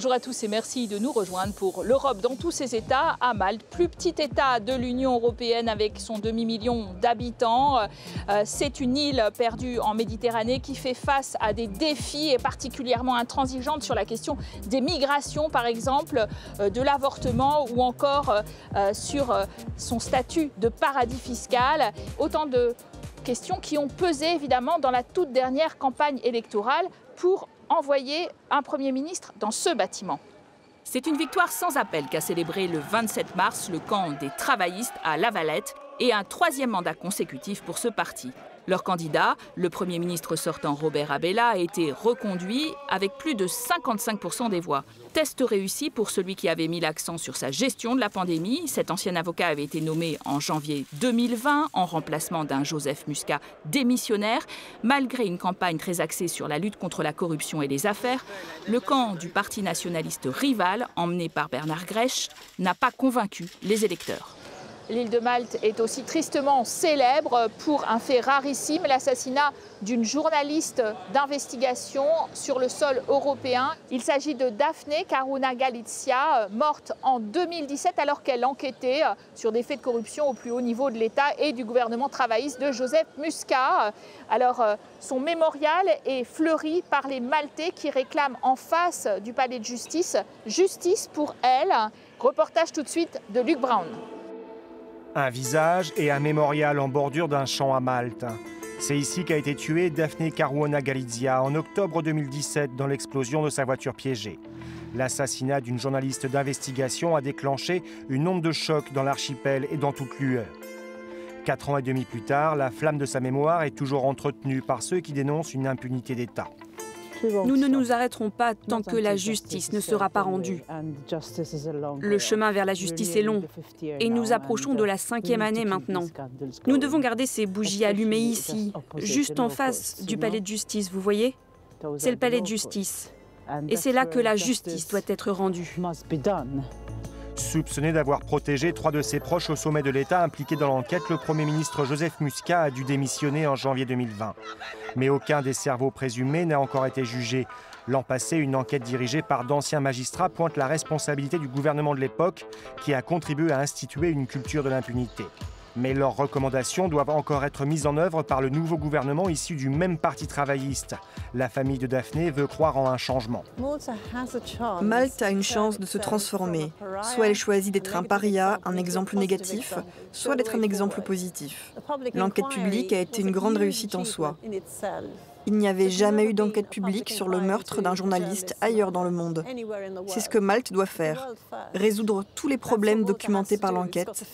Bonjour à tous et merci de nous rejoindre pour l'Europe dans tous ses États à Malte, plus petit État de l'Union européenne avec son demi-million d'habitants. Euh, c'est une île perdue en Méditerranée qui fait face à des défis et particulièrement intransigeante sur la question des migrations par exemple, euh, de l'avortement ou encore euh, sur son statut de paradis fiscal. Autant de questions qui ont pesé évidemment dans la toute dernière campagne électorale pour envoyer un Premier ministre dans ce bâtiment. C'est une victoire sans appel qu'a célébré le 27 mars le camp des travaillistes à Lavalette et un troisième mandat consécutif pour ce parti. Leur candidat, le Premier ministre sortant Robert Abella, a été reconduit avec plus de 55% des voix. Test réussi pour celui qui avait mis l'accent sur sa gestion de la pandémie. Cet ancien avocat avait été nommé en janvier 2020 en remplacement d'un Joseph Muscat démissionnaire. Malgré une campagne très axée sur la lutte contre la corruption et les affaires, le camp du parti nationaliste rival, emmené par Bernard Grèche, n'a pas convaincu les électeurs. L'île de Malte est aussi tristement célèbre pour un fait rarissime, l'assassinat d'une journaliste d'investigation sur le sol européen. Il s'agit de Daphne Caruana Galizia, morte en 2017 alors qu'elle enquêtait sur des faits de corruption au plus haut niveau de l'État et du gouvernement travailliste de Joseph Muscat. Alors, son mémorial est fleuri par les Maltais qui réclament en face du palais de justice justice pour elle. Reportage tout de suite de Luc Brown. Un visage et un mémorial en bordure d'un champ à Malte. C'est ici qu'a été tuée Daphne Caruana Galizia en octobre 2017 dans l'explosion de sa voiture piégée. L'assassinat d'une journaliste d'investigation a déclenché une onde de choc dans l'archipel et dans toute l'UE. Quatre ans et demi plus tard, la flamme de sa mémoire est toujours entretenue par ceux qui dénoncent une impunité d'État. Nous ne nous arrêterons pas tant que la justice ne sera pas rendue. Le chemin vers la justice est long et nous approchons de la cinquième année maintenant. Nous devons garder ces bougies allumées ici, juste en face du palais de justice, vous voyez? C'est le palais de justice. Et c'est là que la justice doit être rendue. Soupçonné d'avoir protégé trois de ses proches au sommet de l'État impliqué dans l'enquête, le Premier ministre Joseph Muscat a dû démissionner en janvier 2020. Mais aucun des cerveaux présumés n'a encore été jugé. L'an passé, une enquête dirigée par d'anciens magistrats pointe la responsabilité du gouvernement de l'époque qui a contribué à instituer une culture de l'impunité. Mais leurs recommandations doivent encore être mises en œuvre par le nouveau gouvernement issu du même parti travailliste. La famille de Daphné veut croire en un changement. Malte a une chance de se transformer. Soit elle choisit d'être un paria, un exemple négatif, soit d'être un exemple positif. L'enquête publique a été une grande réussite en soi. Il n'y avait jamais eu d'enquête publique sur le meurtre d'un journaliste ailleurs dans le monde. C'est ce que Malte doit faire, résoudre tous les problèmes documentés par l'enquête.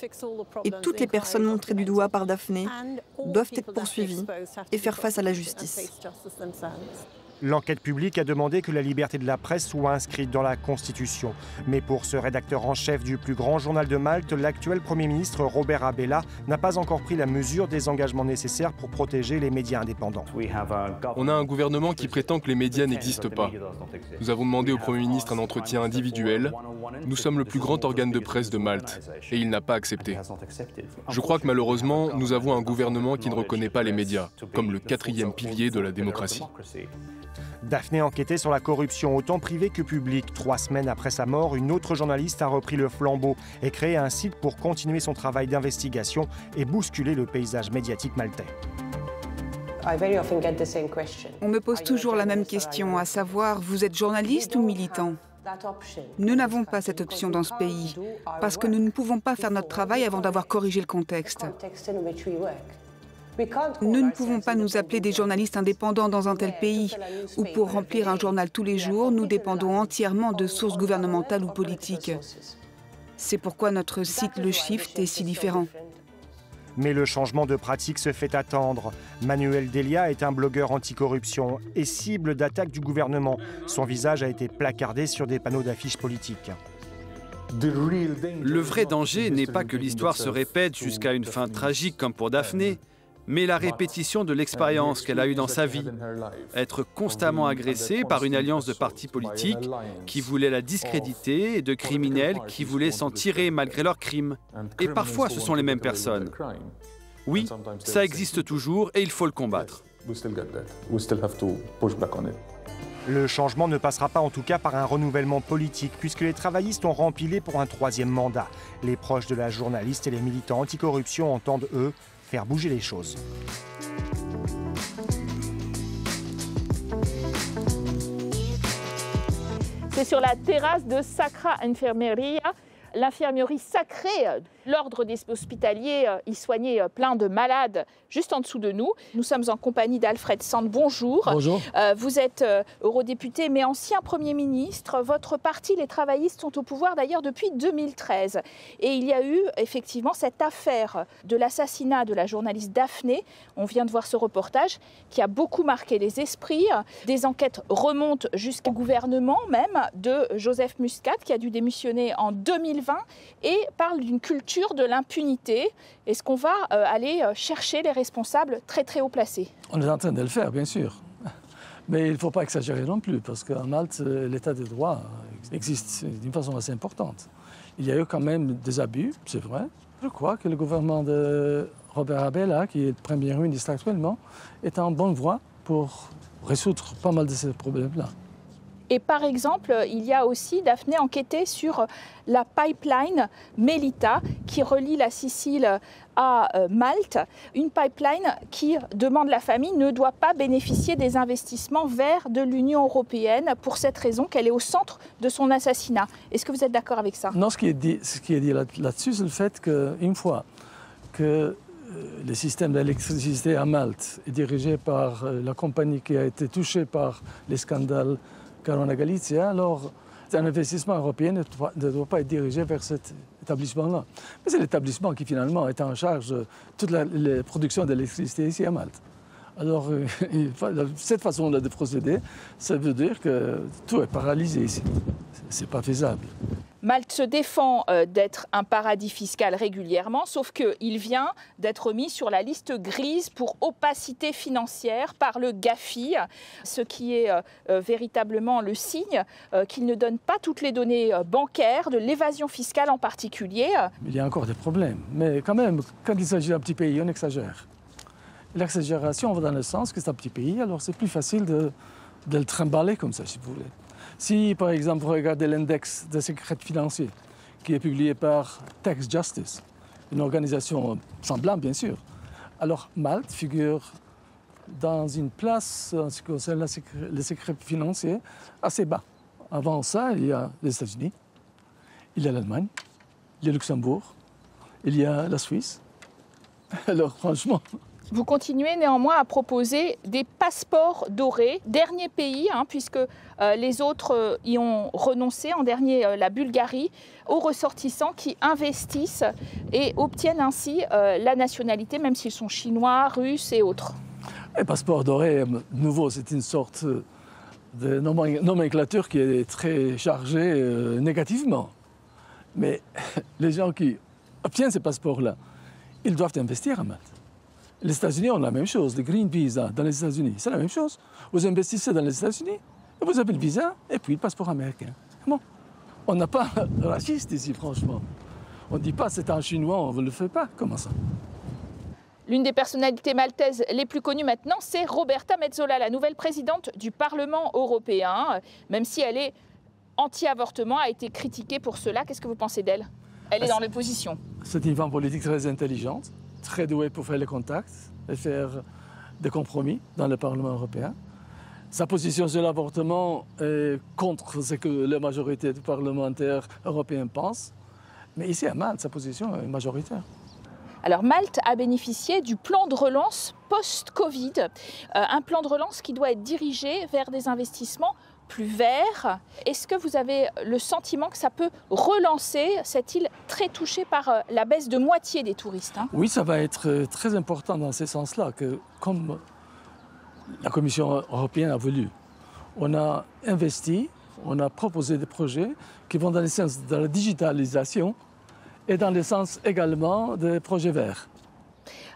Et toutes les personnes montrées du doigt par Daphné doivent être poursuivies et faire face à la justice. L'enquête publique a demandé que la liberté de la presse soit inscrite dans la Constitution. Mais pour ce rédacteur en chef du plus grand journal de Malte, l'actuel Premier ministre Robert Abella n'a pas encore pris la mesure des engagements nécessaires pour protéger les médias indépendants. On a un gouvernement qui prétend que les médias n'existent pas. Nous avons demandé au Premier ministre un entretien individuel. Nous sommes le plus grand organe de presse de Malte et il n'a pas accepté. Je crois que malheureusement, nous avons un gouvernement qui ne reconnaît pas les médias comme le quatrième pilier de la démocratie. Daphné enquêtait sur la corruption autant privée que publique. Trois semaines après sa mort, une autre journaliste a repris le flambeau et créé un site pour continuer son travail d'investigation et bousculer le paysage médiatique maltais. On me pose toujours la même question, à savoir, vous êtes journaliste ou militant? Nous n'avons pas cette option dans ce pays, parce que nous ne pouvons pas faire notre travail avant d'avoir corrigé le contexte. Nous ne pouvons pas nous appeler des journalistes indépendants dans un tel pays, où pour remplir un journal tous les jours, nous dépendons entièrement de sources gouvernementales ou politiques. C'est pourquoi notre site Le Shift est si différent. Mais le changement de pratique se fait attendre. Manuel Delia est un blogueur anticorruption et cible d'attaques du gouvernement. Son visage a été placardé sur des panneaux d'affiches politiques. Le vrai danger n'est pas que l'histoire se répète jusqu'à une fin tragique comme pour Daphné, mais la répétition de l'expérience qu'elle a eue dans sa vie. Être constamment agressée par une alliance de partis politiques qui voulaient la discréditer et de criminels qui voulaient s'en tirer malgré leurs crimes. Et parfois, ce sont les mêmes personnes. Oui, ça existe toujours et il faut le combattre. Le changement ne passera pas en tout cas par un renouvellement politique, puisque les travaillistes ont rempilé pour un troisième mandat. Les proches de la journaliste et les militants anticorruption entendent, eux, faire bouger les choses. C'est sur la terrasse de Sacra Enfermeria l'infirmerie sacrée. L'ordre des hospitaliers y soignait plein de malades juste en dessous de nous. Nous sommes en compagnie d'Alfred Sand. Bonjour. Bonjour. Euh, vous êtes euh, eurodéputé, mais ancien Premier ministre. Votre parti, les travaillistes, sont au pouvoir d'ailleurs depuis 2013. Et il y a eu effectivement cette affaire de l'assassinat de la journaliste Daphné. On vient de voir ce reportage qui a beaucoup marqué les esprits. Des enquêtes remontent jusqu'au gouvernement même de Joseph Muscat, qui a dû démissionner en 2020 et parle d'une culture de l'impunité. Est-ce qu'on va euh, aller chercher les responsables très très haut placés On est en train de le faire, bien sûr. Mais il ne faut pas exagérer non plus, parce qu'en Malte, l'état de droit existe d'une façon assez importante. Il y a eu quand même des abus, c'est vrai. Je crois que le gouvernement de Robert Abela, qui est le premier ministre actuellement, est en bonne voie pour résoudre pas mal de ces problèmes-là. Et par exemple, il y a aussi, Daphné, enquêté sur la pipeline Melita qui relie la Sicile à euh, Malte. Une pipeline qui, demande la famille, ne doit pas bénéficier des investissements verts de l'Union européenne pour cette raison qu'elle est au centre de son assassinat. Est-ce que vous êtes d'accord avec ça? Non, ce qui est dit, ce qui est dit là-dessus, c'est le fait qu'une fois que euh, le système d'électricité à Malte est dirigé par euh, la compagnie qui a été touchée par les scandales Carona Galizia, alors un investissement européen ne doit, pas être dirigé vers cet établissement-là. Mais c'est l'établissement qui finalement est en charge de toute la production d'électricité ici à Malte. Alors, euh, cette façon-là de procéder, ça veut dire que tout est paralysé ici. C'est pas faisable. Malte se défend euh, d'être un paradis fiscal régulièrement, sauf qu'il vient d'être mis sur la liste grise pour opacité financière par le GAFI, ce qui est euh, véritablement le signe qu'il ne donne pas toutes les données bancaires, de l'évasion fiscale en particulier. Il y a encore des problèmes, mais quand même, quand il s'agit d'un petit pays, on exagère. L'exagération va dans le sens que c'est un petit pays, alors c'est plus facile de, le trimballer comme ça, si vous voulez. Si, par exemple, vous regardez l'index des secrets financiers, qui est publié par Tax Justice, une organisation semblable, bien sûr, alors Malte figure dans une place, en ce qui concerne les secrets financiers, assez bas. Avant ça, il y a les États-Unis, il y a l'Allemagne, il y a Luxembourg, il y a la Suisse. Alors, franchement, vous continuez néanmoins à proposer des passeports dorés, dernier pays, hein, puisque euh, les autres euh, y ont renoncé, en dernier euh, la Bulgarie, aux ressortissants qui investissent et obtiennent ainsi la nationalité, même s'ils sont chinois, russes et autres. Les passeports dorés, nouveau, c'est une sorte de nomenclature qui est très chargée négativement. Mais les gens qui obtiennent ces passeports-là, ils doivent investir Malte. Les États-Unis ont la même chose, le Green Visa dans les États-Unis, c'est la même chose. Vous investissez dans les États-Unis, vous avez le visa et puis le passeport américain. Bon, on n'a pas raciste ici, franchement. On ne dit pas c'est un Chinois, on ne le fait pas. Comment ça? L'une des personnalités maltaises les plus connues maintenant, c'est Roberta Metsola, la nouvelle présidente du Parlement européen. Même si elle est anti-avortement, a été critiquée pour cela. Qu'est-ce que vous pensez d'elle? Elle est dans l'opposition. C'est une femme politique très intelligente, très douée pour faire les contacts et faire des compromis dans le Parlement européen. Sa position sur l'avortement est contre ce que la majorité des parlementaires européens pensent. Mais ici à Malte, sa position est majoritaire. Alors Malte a bénéficié du plan de relance post-Covid, euh, un plan de relance qui doit être dirigé vers des investissements plus verts. Est-ce que vous avez le sentiment que ça peut relancer cette île très touchée par euh, la baisse de moitié des touristes hein? Oui, ça va être euh, très important dans ce sens-là, que comme la Commission européenne a voulu, on a investi, on a proposé des projets qui vont dans le sens de la digitalisation et dans le sens également des projets verts.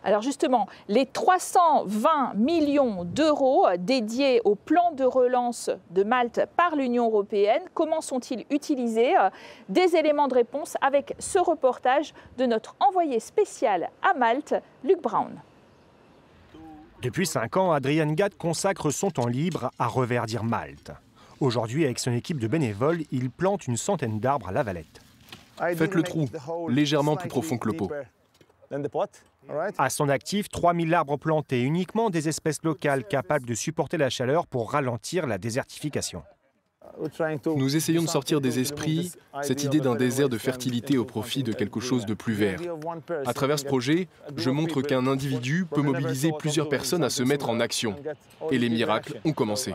Alors justement, les 320 millions d'euros dédiés au plan de relance de Malte par l'Union européenne, comment sont-ils utilisés? Des éléments de réponse avec ce reportage de notre envoyé spécial à Malte, Luc Brown. Depuis cinq ans, Adrian Gatt consacre son temps libre à reverdir Malte. Aujourd'hui, avec son équipe de bénévoles, il plante une centaine d'arbres à la Valette. Faites le trou, légèrement plus profond que le pot. À son actif, 3000 arbres plantés, uniquement des espèces locales capables de supporter la chaleur pour ralentir la désertification. Nous essayons de sortir des esprits cette idée d'un désert de fertilité au profit de quelque chose de plus vert. À travers ce projet, je montre qu'un individu peut mobiliser plusieurs personnes à se mettre en action. Et les miracles ont commencé.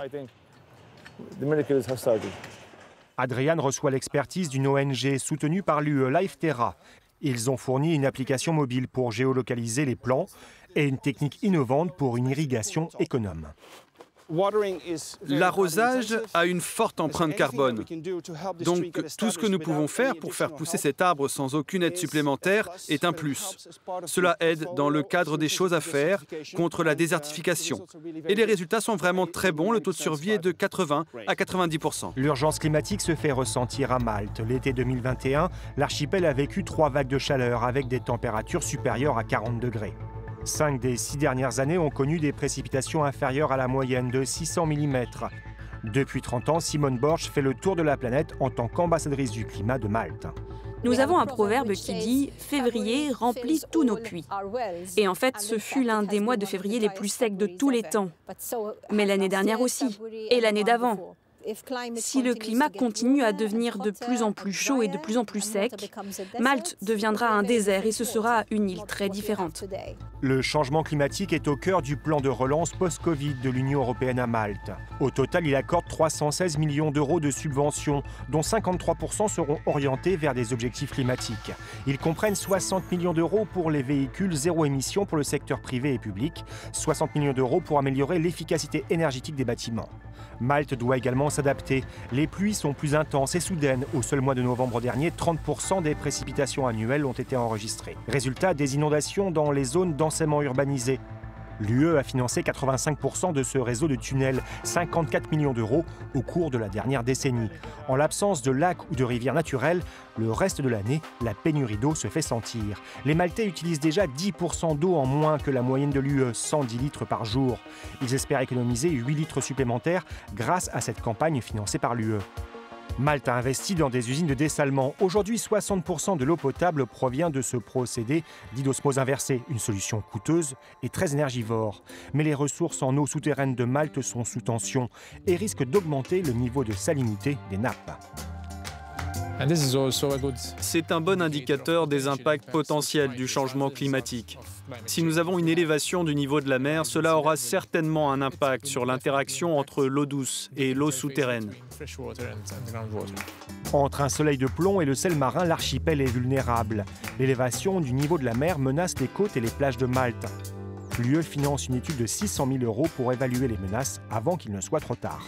Adrian reçoit l'expertise d'une ONG soutenue par l'UE Life Terra. Ils ont fourni une application mobile pour géolocaliser les plants et une technique innovante pour une irrigation économe. L'arrosage a une forte empreinte carbone. Donc tout ce que nous pouvons faire pour faire pousser cet arbre sans aucune aide supplémentaire est un plus. Cela aide dans le cadre des choses à faire contre la désertification. Et les résultats sont vraiment très bons. Le taux de survie est de 80 à 90% L'urgence climatique se fait ressentir à Malte. L'été 2021, l'archipel a vécu trois vagues de chaleur avec des températures supérieures à 40 degrés. Cinq des six dernières années ont connu des précipitations inférieures à la moyenne de 600 mm. Depuis 30 ans, Simone Borch fait le tour de la planète en tant qu'ambassadrice du climat de Malte. Nous avons un proverbe qui dit Février remplit tous nos puits. Et en fait, ce fut l'un des mois de février les plus secs de tous les temps. Mais l'année dernière aussi, et l'année d'avant. Si le climat continue à devenir de plus en plus chaud et de plus en plus sec, Malte deviendra un désert et ce sera une île très différente. Le changement climatique est au cœur du plan de relance post-Covid de l'Union européenne à Malte. Au total, il accorde 316 millions d'euros de subventions, dont 53% seront orientés vers des objectifs climatiques. Ils comprennent 60 millions d'euros pour les véhicules zéro émission pour le secteur privé et public, 60 millions d'euros pour améliorer l'efficacité énergétique des bâtiments. Malte doit également Les pluies sont plus intenses et soudaines. Au seul mois de novembre dernier, 30% des précipitations annuelles ont été enregistrées. Résultat, des inondations dans les zones densément urbanisées. L'UE a financé 85% de ce réseau de tunnels, 54 millions d'euros au cours de la dernière décennie. En l'absence de lacs ou de rivières naturelles, le reste de l'année, la pénurie d'eau se fait sentir. Les Maltais utilisent déjà 10% d'eau en moins que la moyenne de l'UE, 110 litres par jour. Ils espèrent économiser 8 litres supplémentaires grâce à cette campagne financée par l'UE. Malte a investi dans des usines de dessalement. Aujourd'hui, 60% de l'eau potable provient de ce procédé dit d'osmose inversée, une solution coûteuse et très énergivore. Mais les ressources en eau souterraine de Malte sont sous tension et risquent d'augmenter le niveau de salinité des nappes. C'est un bon indicateur des impacts potentiels du changement climatique. Si nous avons une élévation du niveau de la mer, cela aura certainement un impact sur l'interaction entre l'eau douce et l'eau souterraine. Entre un soleil de plomb et le sel marin, l'archipel est vulnérable. L'élévation du niveau de la mer menace les côtes et les plages de Malte. L'UE finance une étude de 600 000 euros pour évaluer les menaces avant qu'il ne soit trop tard.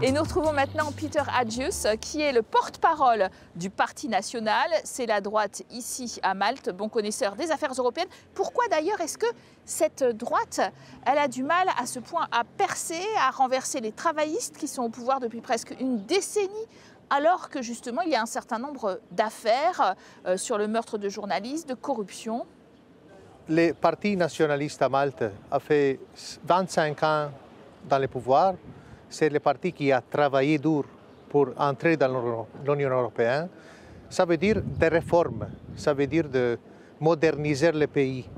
Et nous retrouvons maintenant Peter Adjus, qui est le porte-parole du Parti national. C'est la droite ici à Malte, bon connaisseur des affaires européennes. Pourquoi d'ailleurs est-ce que cette droite, elle a du mal à ce point à percer, à renverser les travaillistes qui sont au pouvoir depuis presque une décennie alors que justement il y a un certain nombre d'affaires euh, sur le meurtre de journalistes, de corruption? Le Parti nationaliste à Malte a fait 25 ans dans le pouvoir c'est le parti qui a travaillé dur pour entrer dans l'Union européenne. Ça veut dire des réformes, ça veut dire de moderniser le pays.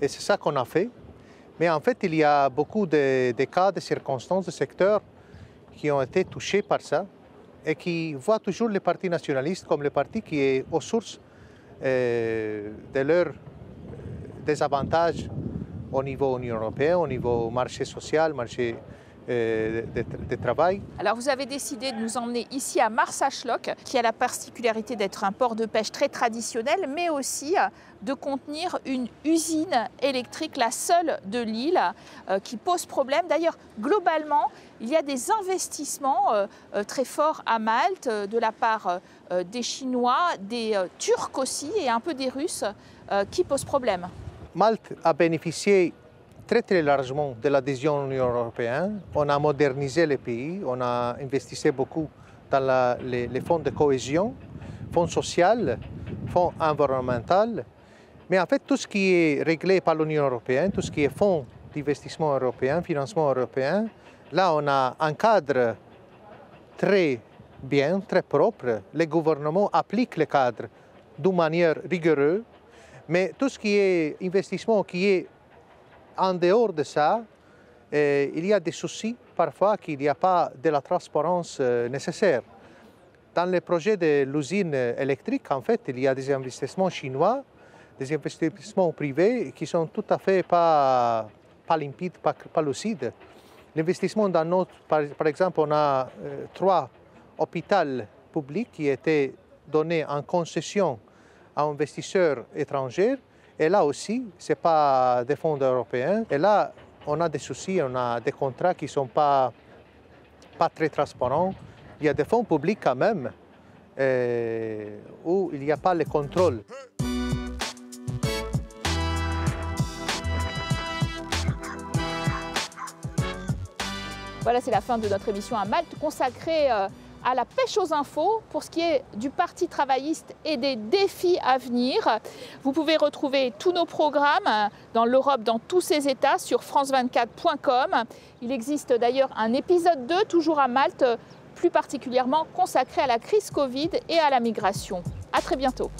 Et c'est ça qu'on a fait. Mais en fait, il y a beaucoup de, cas, de circonstances, de secteurs qui ont été touchés par ça et qui voient toujours le parti nationaliste comme le parti qui est aux sources euh, de leurs désavantages au niveau Union européenne, au niveau marché social, marché euh, de, travail. Alors vous avez décidé de nous emmener ici à Marsachloc, qui a la particularité d'être un port de pêche très traditionnel, mais aussi euh, de contenir une usine électrique, la seule de l'île, euh, qui pose problème. D'ailleurs, globalement, il y a des investissements très forts à Malte de la part des Chinois, des Turcs aussi et un peu des Russes qui posent problème. Malte a bénéficié très très largement de l'adhésion à l'Union européenne. On a modernisé le pays, on a investi beaucoup dans les, les, fonds de cohésion, fonds social, fonds environnemental. Mais en fait, tout ce qui est réglé par l'Union européenne, tout ce qui est fonds d'investissement européen, financement européen, là, on a un cadre très bien, très propre. Les gouvernements appliquent le cadre d'une manière rigoureuse, mais tout ce qui est investissement qui est en dehors de ça, eh, il y a des soucis parfois qu'il n'y a pas de la transparence euh, nécessaire. Dans le projet de l'usine électrique, en fait, il y a des investissements chinois, des investissements privés qui sont tout à fait pas, limpides, pas, lucides. L'investissement dans notre, par, par, exemple, on a euh, trois hôpitaux publics qui étaient donnés en concession à investisseurs étrangers. Et là aussi, ce n'est pas des fonds européens. Et là, on a des soucis, on a des contrats qui ne sont pas, pas très transparents. Il y a des fonds publics quand même euh, où il n'y a pas le contrôle. Voilà, c'est la fin de notre émission à Malte consacrée euh, à la pêche aux infos pour ce qui est du Parti travailliste et des défis à venir. Vous pouvez retrouver tous nos programmes dans l'Europe, dans tous ses États, sur france24.com. Il existe d'ailleurs un épisode 2, toujours à Malte, plus particulièrement consacré à la crise Covid et à la migration. À très bientôt.